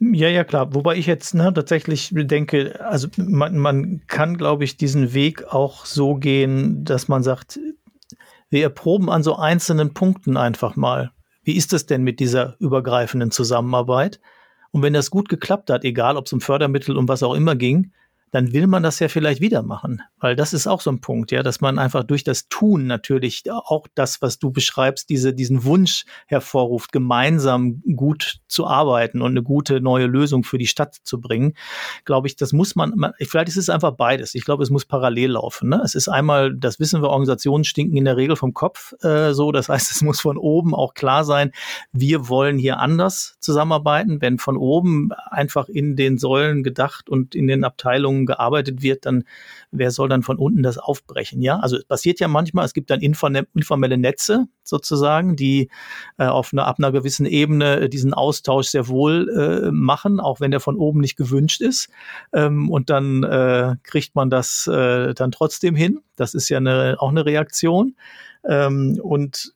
Ja, ja, klar. Wobei ich jetzt ne, tatsächlich denke, also man, man kann, glaube ich, diesen Weg auch so gehen, dass man sagt, wir erproben an so einzelnen Punkten einfach mal. Wie ist es denn mit dieser übergreifenden Zusammenarbeit? Und wenn das gut geklappt hat, egal ob es um Fördermittel, um was auch immer ging, dann will man das ja vielleicht wieder machen. Weil das ist auch so ein Punkt, ja, dass man einfach durch das Tun natürlich auch das, was du beschreibst, diese, diesen Wunsch hervorruft, gemeinsam gut zu arbeiten und eine gute neue Lösung für die Stadt zu bringen. Glaube ich, das muss man, man vielleicht ist es einfach beides. Ich glaube, es muss parallel laufen. Ne? Es ist einmal, das wissen wir, Organisationen stinken in der Regel vom Kopf äh, so. Das heißt, es muss von oben auch klar sein, wir wollen hier anders zusammenarbeiten. Wenn von oben einfach in den Säulen gedacht und in den Abteilungen gearbeitet wird, dann wer soll dann von unten das aufbrechen? Ja, also es passiert ja manchmal, es gibt dann informelle Netze sozusagen, die äh, auf einer, ab einer gewissen Ebene äh, diesen Austausch sehr wohl äh, machen, auch wenn der von oben nicht gewünscht ist. Ähm, und dann äh, kriegt man das äh, dann trotzdem hin. Das ist ja eine, auch eine Reaktion. Ähm, und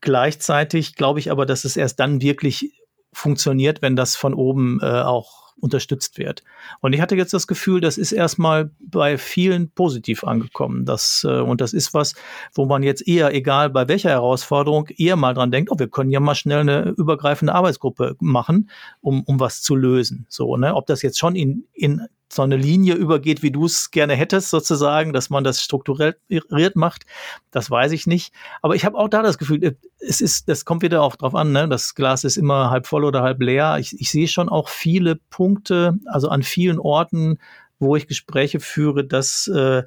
gleichzeitig glaube ich aber, dass es erst dann wirklich funktioniert, wenn das von oben äh, auch unterstützt wird. Und ich hatte jetzt das Gefühl, das ist erstmal bei vielen positiv angekommen. Das, äh, und das ist was, wo man jetzt eher, egal bei welcher Herausforderung, eher mal dran denkt, oh, wir können ja mal schnell eine übergreifende Arbeitsgruppe machen, um, um was zu lösen. So, ne? Ob das jetzt schon in, in so eine Linie übergeht, wie du es gerne hättest, sozusagen, dass man das strukturiert macht, das weiß ich nicht. Aber ich habe auch da das Gefühl, äh, es ist, das kommt wieder auch drauf an, ne? das Glas ist immer halb voll oder halb leer. Ich, ich sehe schon auch viele Punkte, also an vielen Orten, wo ich Gespräche führe, dass äh,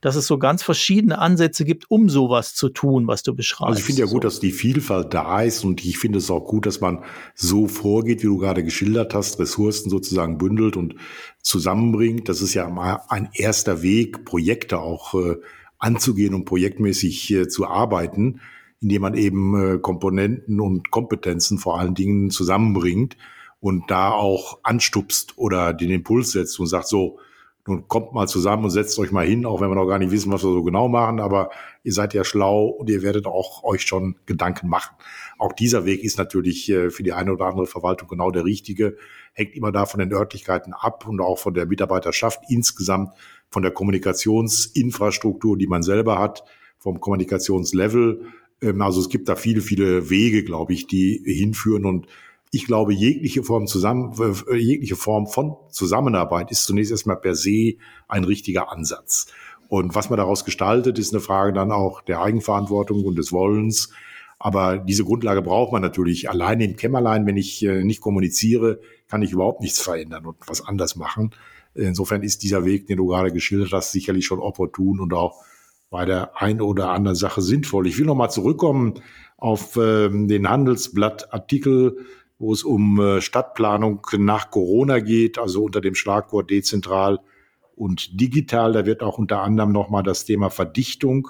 dass es so ganz verschiedene Ansätze gibt, um sowas zu tun, was du beschreibst. Also ich finde ja gut, dass die Vielfalt da ist und ich finde es auch gut, dass man so vorgeht, wie du gerade geschildert hast, Ressourcen sozusagen bündelt und zusammenbringt. Das ist ja mal ein erster Weg, Projekte auch äh, anzugehen und projektmäßig äh, zu arbeiten, indem man eben äh, Komponenten und Kompetenzen vor allen Dingen zusammenbringt und da auch anstupst oder den Impuls setzt und sagt so, nun kommt mal zusammen und setzt euch mal hin, auch wenn wir noch gar nicht wissen, was wir so genau machen, aber ihr seid ja schlau und ihr werdet auch euch schon Gedanken machen. Auch dieser Weg ist natürlich äh, für die eine oder andere Verwaltung genau der richtige, hängt immer da von den Örtlichkeiten ab und auch von der Mitarbeiterschaft insgesamt, von der Kommunikationsinfrastruktur, die man selber hat, vom Kommunikationslevel. Ähm, also es gibt da viele, viele Wege, glaube ich, die hinführen und ich glaube, jegliche Form, zusammen, äh, jegliche Form von Zusammenarbeit ist zunächst erstmal per se ein richtiger Ansatz. Und was man daraus gestaltet, ist eine Frage dann auch der Eigenverantwortung und des Wollens. Aber diese Grundlage braucht man natürlich. Alleine im Kämmerlein, wenn ich äh, nicht kommuniziere, kann ich überhaupt nichts verändern und was anders machen. Insofern ist dieser Weg, den du gerade geschildert hast, sicherlich schon opportun und auch bei der ein oder anderen Sache sinnvoll. Ich will nochmal zurückkommen auf ähm, den Handelsblattartikel wo es um äh, Stadtplanung nach Corona geht, also unter dem Schlagwort dezentral und digital. Da wird auch unter anderem nochmal das Thema Verdichtung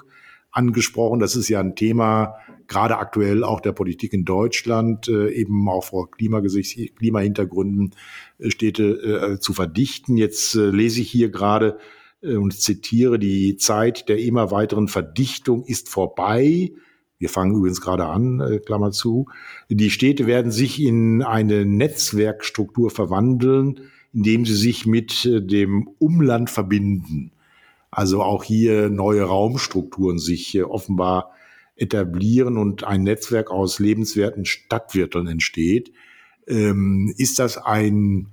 angesprochen. Das ist ja ein Thema, gerade aktuell auch der Politik in Deutschland, äh, eben auch vor Klimagesicht, Klimahintergründen äh, Städte zu verdichten. Jetzt lese ich hier gerade und zitiere, die Zeit der immer weiteren Verdichtung ist vorbei. Wir fangen übrigens gerade an, äh, Klammer zu. Die Städte werden sich in eine Netzwerkstruktur verwandeln, indem sie sich mit äh, dem Umland verbinden. Also auch hier neue Raumstrukturen sich äh, offenbar etablieren und ein Netzwerk aus lebenswerten Stadtvierteln entsteht. Ähm, ist das ein,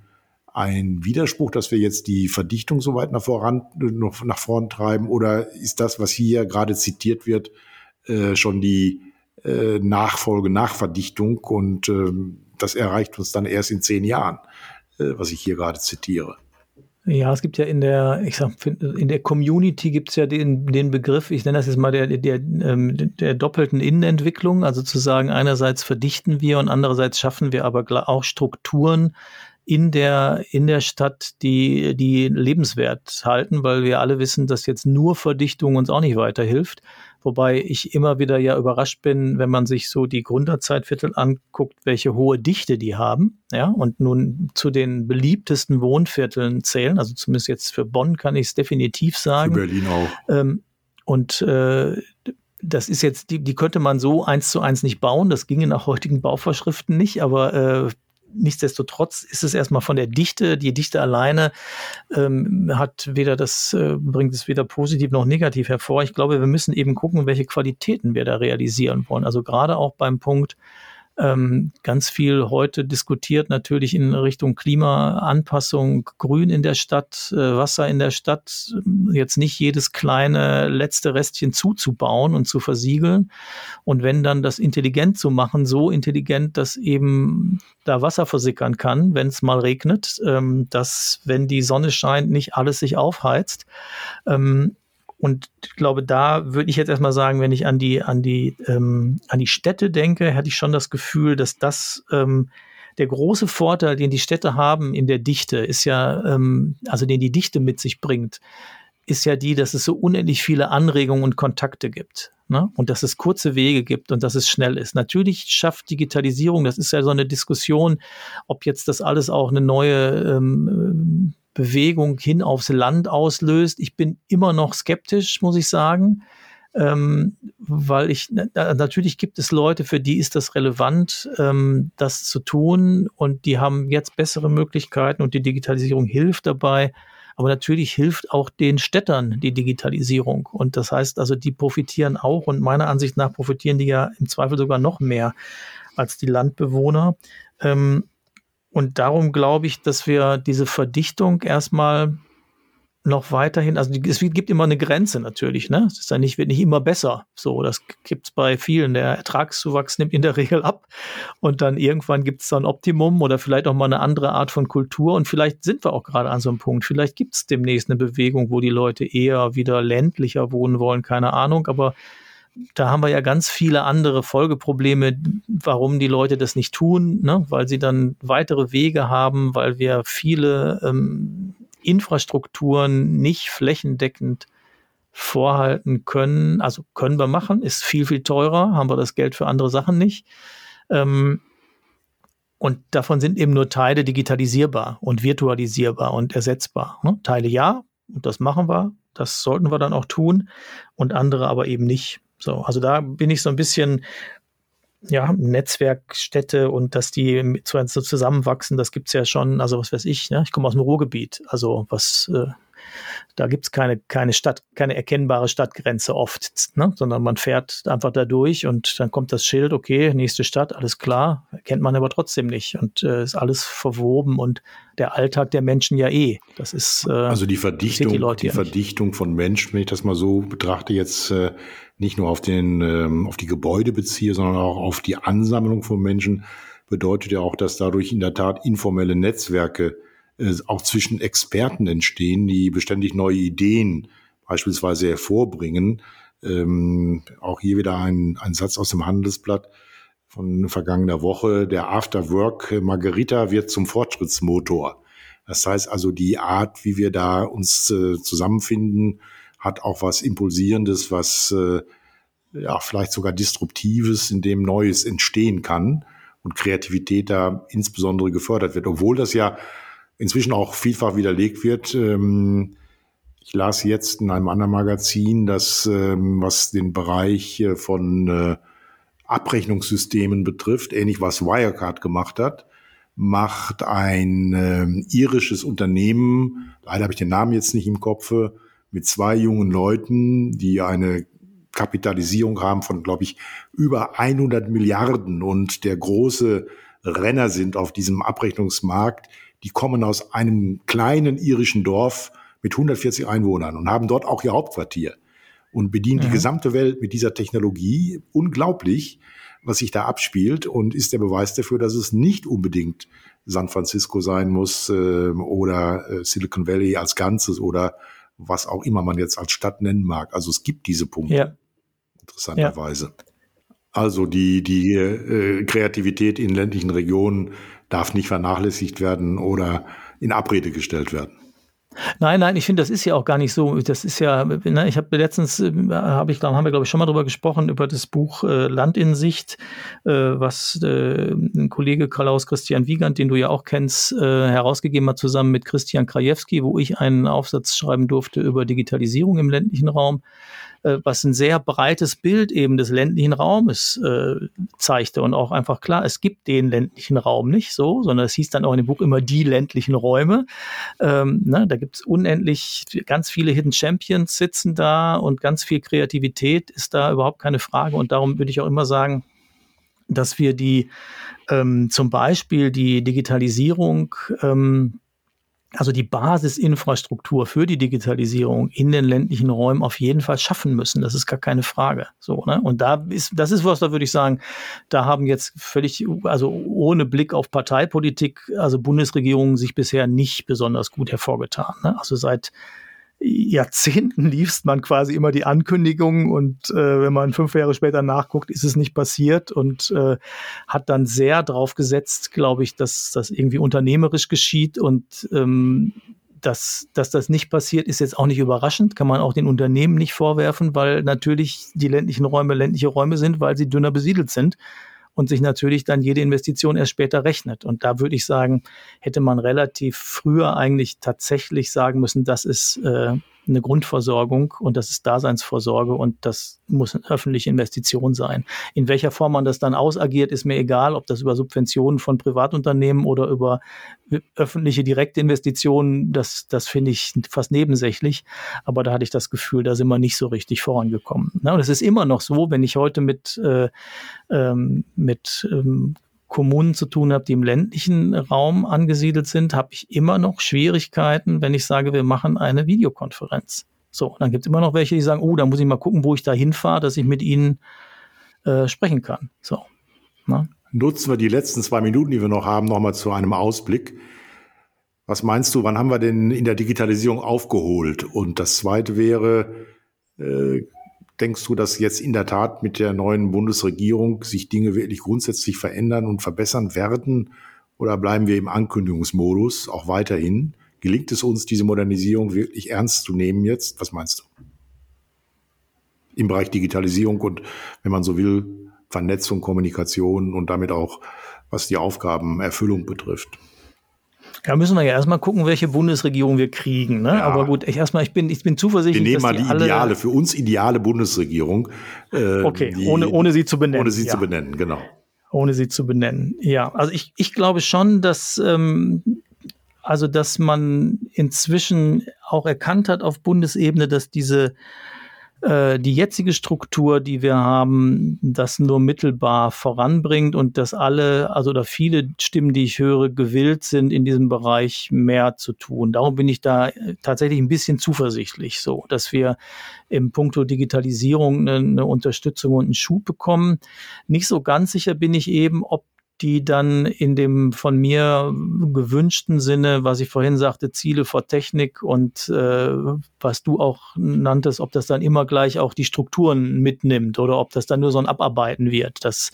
ein Widerspruch, dass wir jetzt die Verdichtung so weit nach voran, nach vorn treiben? Oder ist das, was hier gerade zitiert wird, äh, schon die äh, Nachfolge, Nachverdichtung und äh, das erreicht uns dann erst in zehn Jahren, äh, was ich hier gerade zitiere. Ja, es gibt ja in der, ich sag, in der Community gibt es ja den, den Begriff, ich nenne das jetzt mal der, der, ähm, der doppelten Innenentwicklung, also zu sagen, einerseits verdichten wir und andererseits schaffen wir aber auch Strukturen, in der, in der Stadt, die, die lebenswert halten, weil wir alle wissen, dass jetzt nur Verdichtung uns auch nicht weiterhilft. Wobei ich immer wieder ja überrascht bin, wenn man sich so die Gründerzeitviertel anguckt, welche hohe Dichte die haben. Ja, und nun zu den beliebtesten Wohnvierteln zählen. Also zumindest jetzt für Bonn kann ich es definitiv sagen. Für Berlin auch. Ähm, und äh, das ist jetzt, die, die könnte man so eins zu eins nicht bauen. Das ginge nach heutigen Bauvorschriften nicht, aber äh, nichtsdestotrotz ist es erstmal von der Dichte, die Dichte alleine ähm, hat weder das, äh, bringt es weder positiv noch negativ hervor. Ich glaube, wir müssen eben gucken, welche Qualitäten wir da realisieren wollen. Also gerade auch beim Punkt, ähm, ganz viel heute diskutiert natürlich in Richtung Klimaanpassung, Grün in der Stadt, äh, Wasser in der Stadt, jetzt nicht jedes kleine letzte Restchen zuzubauen und zu versiegeln. Und wenn dann das intelligent zu machen, so intelligent, dass eben da Wasser versickern kann, wenn es mal regnet, ähm, dass wenn die Sonne scheint, nicht alles sich aufheizt. Ähm, und ich glaube, da würde ich jetzt erstmal sagen, wenn ich an die, an die, ähm, an die Städte denke, hätte ich schon das Gefühl, dass das ähm, der große Vorteil, den die Städte haben in der Dichte, ist ja, ähm, also den die Dichte mit sich bringt, ist ja die, dass es so unendlich viele Anregungen und Kontakte gibt. Ne? Und dass es kurze Wege gibt und dass es schnell ist. Natürlich schafft Digitalisierung, das ist ja so eine Diskussion, ob jetzt das alles auch eine neue ähm, Bewegung hin aufs Land auslöst. Ich bin immer noch skeptisch, muss ich sagen. Ähm, weil ich natürlich gibt es Leute, für die ist das relevant, ähm, das zu tun und die haben jetzt bessere Möglichkeiten und die Digitalisierung hilft dabei. Aber natürlich hilft auch den Städtern die Digitalisierung. Und das heißt also, die profitieren auch und meiner Ansicht nach profitieren die ja im Zweifel sogar noch mehr als die Landbewohner. Ähm, und darum glaube ich, dass wir diese Verdichtung erstmal noch weiterhin, also es gibt immer eine Grenze natürlich, ne? Es ist ja nicht, wird nicht immer besser. So, das gibt es bei vielen. Der Ertragszuwachs nimmt in der <laughs> Regel ab und dann irgendwann gibt es dann Optimum oder vielleicht auch mal eine andere Art von Kultur und vielleicht sind wir auch gerade an so einem Punkt. Vielleicht gibt es demnächst eine Bewegung, wo die Leute eher wieder ländlicher wohnen wollen, keine Ahnung, aber da haben wir ja ganz viele andere Folgeprobleme, warum die Leute das nicht tun, ne? weil sie dann weitere Wege haben, weil wir viele ähm, Infrastrukturen nicht flächendeckend vorhalten können. Also können wir machen, ist viel, viel teurer, haben wir das Geld für andere Sachen nicht. Ähm, und davon sind eben nur Teile digitalisierbar und virtualisierbar und ersetzbar. Ne? Teile ja, und das machen wir, das sollten wir dann auch tun, und andere aber eben nicht. So, also da bin ich so ein bisschen, ja, Netzwerkstädte und dass die so zusammenwachsen, das gibt's ja schon, also was weiß ich, ne? ich komme aus dem Ruhrgebiet, also was äh, da gibt es keine, keine Stadt, keine erkennbare Stadtgrenze oft, ne? sondern man fährt einfach da durch und dann kommt das Schild, okay, nächste Stadt, alles klar, kennt man aber trotzdem nicht und äh, ist alles verwoben und der Alltag der Menschen ja eh. Das ist äh, also die Verdichtung, die, die Verdichtung von Menschen, wenn ich das mal so betrachte, jetzt äh, nicht nur auf den ähm, auf die Gebäude beziehe, sondern auch auf die Ansammlung von Menschen, bedeutet ja auch, dass dadurch in der Tat informelle Netzwerke äh, auch zwischen Experten entstehen, die beständig neue Ideen beispielsweise hervorbringen. Ähm, auch hier wieder ein, ein Satz aus dem Handelsblatt von vergangener Woche. Der Afterwork Margarita wird zum Fortschrittsmotor. Das heißt also, die Art, wie wir da uns äh, zusammenfinden, hat auch was Impulsierendes, was äh, ja vielleicht sogar Disruptives, in dem Neues entstehen kann und Kreativität da insbesondere gefördert wird, obwohl das ja inzwischen auch vielfach widerlegt wird. Ähm, ich las jetzt in einem anderen Magazin, dass ähm, was den Bereich äh, von äh, Abrechnungssystemen betrifft, ähnlich was Wirecard gemacht hat, macht ein äh, irisches Unternehmen, leider habe ich den Namen jetzt nicht im Kopfe, mit zwei jungen Leuten, die eine Kapitalisierung haben von, glaube ich, über 100 Milliarden und der große Renner sind auf diesem Abrechnungsmarkt, die kommen aus einem kleinen irischen Dorf mit 140 Einwohnern und haben dort auch ihr Hauptquartier und bedienen mhm. die gesamte Welt mit dieser Technologie. Unglaublich, was sich da abspielt und ist der Beweis dafür, dass es nicht unbedingt San Francisco sein muss äh, oder äh, Silicon Valley als Ganzes oder was auch immer man jetzt als Stadt nennen mag. Also es gibt diese Punkte. Ja. Interessanterweise. Ja. Also die, die äh, Kreativität in ländlichen Regionen darf nicht vernachlässigt werden oder in Abrede gestellt werden. Nein, nein, ich finde, das ist ja auch gar nicht so. Das ist ja, ne, ich habe letztens, äh, habe ich, haben wir glaube ich schon mal drüber gesprochen über das Buch äh, Land in Sicht, äh, was äh, ein Kollege Klaus Christian Wiegand, den du ja auch kennst, äh, herausgegeben hat zusammen mit Christian Krajewski, wo ich einen Aufsatz schreiben durfte über Digitalisierung im ländlichen Raum. Äh, was ein sehr breites Bild eben des ländlichen Raumes äh, zeigte und auch einfach klar, es gibt den ländlichen Raum nicht so, sondern es hieß dann auch in dem Buch immer die ländlichen Räume. Ähm, ne, da gibt es unendlich ganz viele Hidden Champions sitzen da und ganz viel Kreativität ist da überhaupt keine Frage und darum würde ich auch immer sagen, dass wir die ähm, zum Beispiel die Digitalisierung ähm, also die Basisinfrastruktur für die Digitalisierung in den ländlichen Räumen auf jeden Fall schaffen müssen. Das ist gar keine Frage. So, ne? Und da ist, das ist was, da würde ich sagen, da haben jetzt völlig, also ohne Blick auf Parteipolitik, also Bundesregierungen sich bisher nicht besonders gut hervorgetan. Ne? Also seit Jahrzehnten liefst man quasi immer die Ankündigungen und äh, wenn man fünf Jahre später nachguckt, ist es nicht passiert und äh, hat dann sehr drauf gesetzt, glaube ich, dass das irgendwie unternehmerisch geschieht und ähm, dass, dass das nicht passiert, ist jetzt auch nicht überraschend, kann man auch den Unternehmen nicht vorwerfen, weil natürlich die ländlichen Räume ländliche Räume sind, weil sie dünner besiedelt sind und sich natürlich dann jede Investition erst später rechnet. Und da würde ich sagen, hätte man relativ früher eigentlich tatsächlich sagen müssen, das ist äh, eine Grundversorgung und das ist Daseinsvorsorge und das muss eine öffentliche Investition sein. In welcher Form man das dann ausagiert, ist mir egal, ob das über Subventionen von Privatunternehmen oder über öffentliche Direktinvestitionen, das, das finde ich fast nebensächlich. Aber da hatte ich das Gefühl, da sind wir nicht so richtig vorangekommen. und es ist immer noch so, wenn ich heute mit, äh, ähm, mit ähm, Kommunen zu tun habe, die im ländlichen Raum angesiedelt sind, habe ich immer noch Schwierigkeiten, wenn ich sage, wir machen eine Videokonferenz. So, dann gibt es immer noch welche, die sagen, oh, da muss ich mal gucken, wo ich da hinfahre, dass ich mit ihnen äh, sprechen kann. So. Na? Nutzen wir die letzten zwei Minuten, die wir noch haben, nochmal zu einem Ausblick. Was meinst du, wann haben wir denn in der Digitalisierung aufgeholt? Und das zweite wäre, äh, Denkst du, dass jetzt in der Tat mit der neuen Bundesregierung sich Dinge wirklich grundsätzlich verändern und verbessern werden? Oder bleiben wir im Ankündigungsmodus auch weiterhin? Gelingt es uns, diese Modernisierung wirklich ernst zu nehmen jetzt? Was meinst du? Im Bereich Digitalisierung und, wenn man so will, Vernetzung, Kommunikation und damit auch, was die Aufgabenerfüllung betrifft. Ja, müssen wir ja erstmal gucken, welche Bundesregierung wir kriegen. Ne? Ja. Aber gut, ich erstmal, ich bin, ich bin zuversichtlich. Wir nehmen mal die, die ideale, für uns ideale Bundesregierung. Äh, okay, die, ohne, ohne sie zu benennen. Ohne sie ja. zu benennen, genau. Ohne sie zu benennen. Ja, also ich, ich glaube schon, dass ähm, also dass man inzwischen auch erkannt hat auf Bundesebene, dass diese äh, die jetzige Struktur, die wir haben, das nur mittelbar voranbringt und dass alle, also oder viele Stimmen, die ich höre, gewillt sind, in diesem Bereich mehr zu tun. Darum bin ich da äh, tatsächlich ein bisschen zuversichtlich, so, dass wir im Punkto Digitalisierung eine, eine Unterstützung und einen Schub bekommen. Nicht so ganz sicher bin ich eben, ob die dann in dem von mir gewünschten Sinne, was ich vorhin sagte, Ziele vor Technik und äh, was du auch nanntest, ob das dann immer gleich auch die Strukturen mitnimmt oder ob das dann nur so ein Abarbeiten wird. Das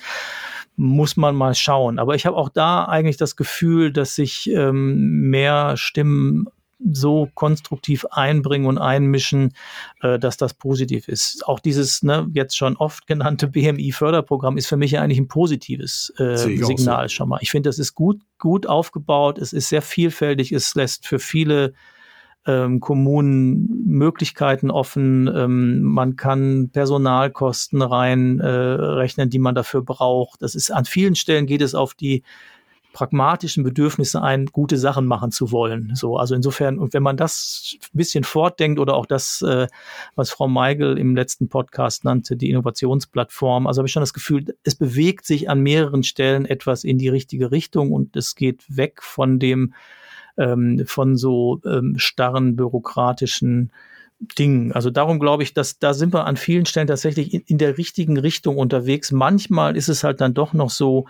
muss man mal schauen. Aber ich habe auch da eigentlich das Gefühl, dass sich ähm, mehr Stimmen so konstruktiv einbringen und einmischen, äh, dass das positiv ist. Auch dieses ne, jetzt schon oft genannte BMI-Förderprogramm ist für mich ja eigentlich ein positives äh, Signal so. schon mal. Ich finde, das ist gut, gut aufgebaut, es ist sehr vielfältig, es lässt für viele ähm, Kommunen Möglichkeiten offen. Ähm, man kann Personalkosten reinrechnen, äh, die man dafür braucht. Das ist an vielen Stellen geht es auf die pragmatischen Bedürfnisse ein, gute Sachen machen zu wollen. So, also insofern, und wenn man das ein bisschen fortdenkt oder auch das, äh, was Frau Meigel im letzten Podcast nannte, die Innovationsplattform, also habe ich schon das Gefühl, es bewegt sich an mehreren Stellen etwas in die richtige Richtung und es geht weg von dem, ähm, von so ähm, starren bürokratischen Dingen. Also darum glaube ich, dass da sind wir an vielen Stellen tatsächlich in, in der richtigen Richtung unterwegs. Manchmal ist es halt dann doch noch so,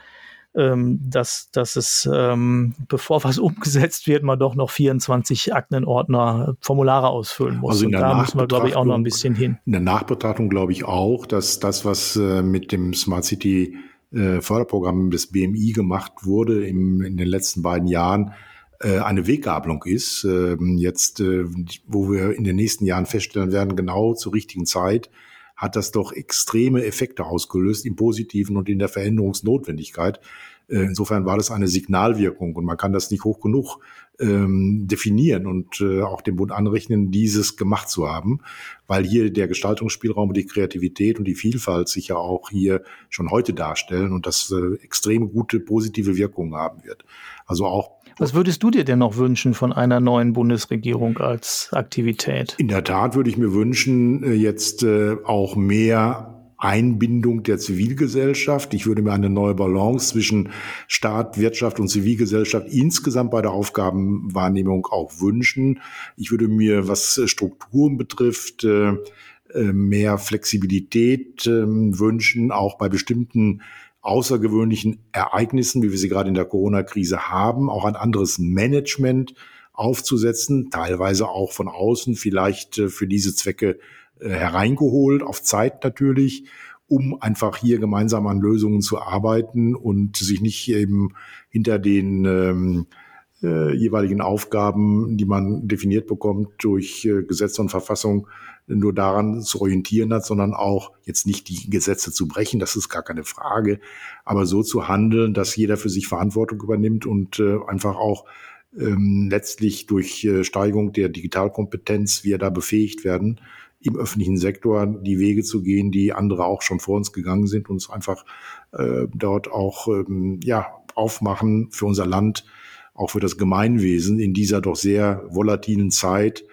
ähm, dass, dass es, ähm, bevor was <laughs> umgesetzt wird, man doch noch 24 Aktenordner Formulare ausfüllen muss. Also in der Und da müssen wir, glaube ich, auch noch ein bisschen hin. In der Nachbetrachtung glaube ich auch, dass das, was äh, mit dem Smart City äh, Förderprogramm des BMI gemacht wurde im, in den letzten beiden Jahren, äh, eine Weggabelung ist. Ähm, jetzt, äh, wo wir in den nächsten Jahren feststellen werden, genau zur richtigen Zeit, hat das doch extreme Effekte ausgelöst im Positiven und in der Veränderungsnotwendigkeit. Äh, insofern war das eine Signalwirkung und man kann das nicht hoch genug ähm, definieren und äh, auch dem Bund anrechnen, dieses gemacht zu haben, weil hier der Gestaltungsspielraum und die Kreativität und die Vielfalt sich ja auch hier schon heute darstellen und das äh, extrem gute positive Wirkungen haben wird. Also auch was würdest du dir denn noch wünschen von einer neuen Bundesregierung als Aktivität? In der Tat würde ich mir wünschen, äh, jetzt äh, auch mehr Einbindung der Zivilgesellschaft. Ich würde mir eine neue Balance zwischen Staat, Wirtschaft und Zivilgesellschaft insgesamt bei der Aufgabenwahrnehmung auch wünschen. Ich würde mir, was Strukturen betrifft, äh, mehr Flexibilität ähm, wünschen, auch bei bestimmten außergewöhnlichen Ereignissen, wie wir sie gerade in der Corona-Krise haben, auch ein anderes Management aufzusetzen, teilweise auch von außen, vielleicht äh, für diese Zwecke äh, hereingeholt, auf Zeit natürlich, um einfach hier gemeinsam an Lösungen zu arbeiten und sich nicht eben hinter den ähm, äh, jeweiligen Aufgaben, die man definiert bekommt durch äh, Gesetze und Verfassung, nur daran zu orientieren hat, sondern auch jetzt nicht die Gesetze zu brechen, das ist gar keine Frage, aber so zu handeln, dass jeder für sich Verantwortung übernimmt und äh, einfach auch ähm, letztlich durch äh, Steigerung der Digitalkompetenz wir da befähigt werden, im öffentlichen Sektor die Wege zu gehen, die andere auch schon vor uns gegangen sind, uns einfach äh, dort auch ähm, ja aufmachen für unser Land, auch für das Gemeinwesen in dieser doch sehr volatilen Zeit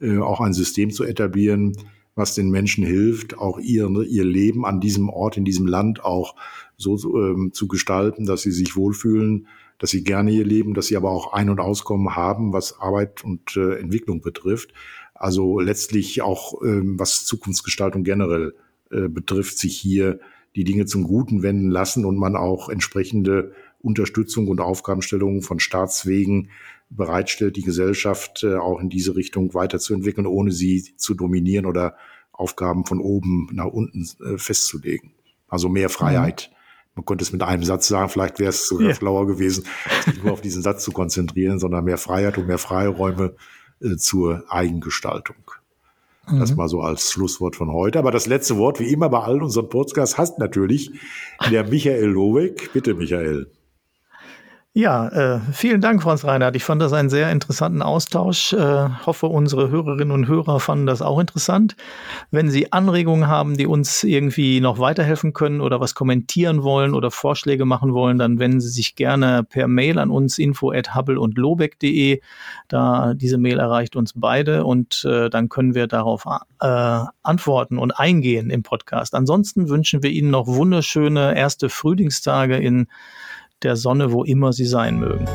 äh, auch ein System zu etablieren, was den Menschen hilft, auch ihr, ihr Leben an diesem Ort, in diesem Land auch so ähm, zu gestalten, dass sie sich wohlfühlen, dass sie gerne ihr Leben, dass sie aber auch Ein- und Auskommen haben, was Arbeit und äh, Entwicklung betrifft. Also letztlich auch, ähm, was Zukunftsgestaltung generell äh, betrifft, sich hier die Dinge zum Guten wenden lassen und man auch entsprechende Unterstützung und Aufgabenstellungen von Staatswegen bereitstellt, die Gesellschaft äh, auch in diese Richtung weiterzuentwickeln, ohne sie zu dominieren oder Aufgaben von oben nach unten äh, festzulegen. Also mehr mhm. Freiheit. Mhm. Man könnte es mit einem Satz sagen, vielleicht wäre es sogar ja. schlauer gewesen, sich nur auf diesen Satz zu konzentrieren, sondern mehr Freiheit und mehr Freiräume äh, zur Eigengestaltung. Mhm. Das mal so als Schlusswort von heute. Aber das letzte Wort, wie immer bei allen unseren Podcasts, hast natürlich der Michael Loweck. Bitte, Michael. Ja, äh, vielen Dank, Franz Reinhardt. Ich fand das einen sehr interessanten Austausch. Äh, hoffe, unsere Hörerinnen und Hörer fanden das auch interessant. Wenn Sie Anregungen haben, die uns irgendwie noch weiterhelfen können oder was kommentieren wollen oder Vorschläge machen wollen, dann wenden Sie sich gerne per Mail an uns info at hubble und lobeck.de. Da diese Mail erreicht uns beide und äh, dann können wir darauf äh, antworten und eingehen im Podcast. Ansonsten wünschen wir Ihnen noch wunderschöne erste Frühlingstage in der Sonne, wo immer sie sein mögen.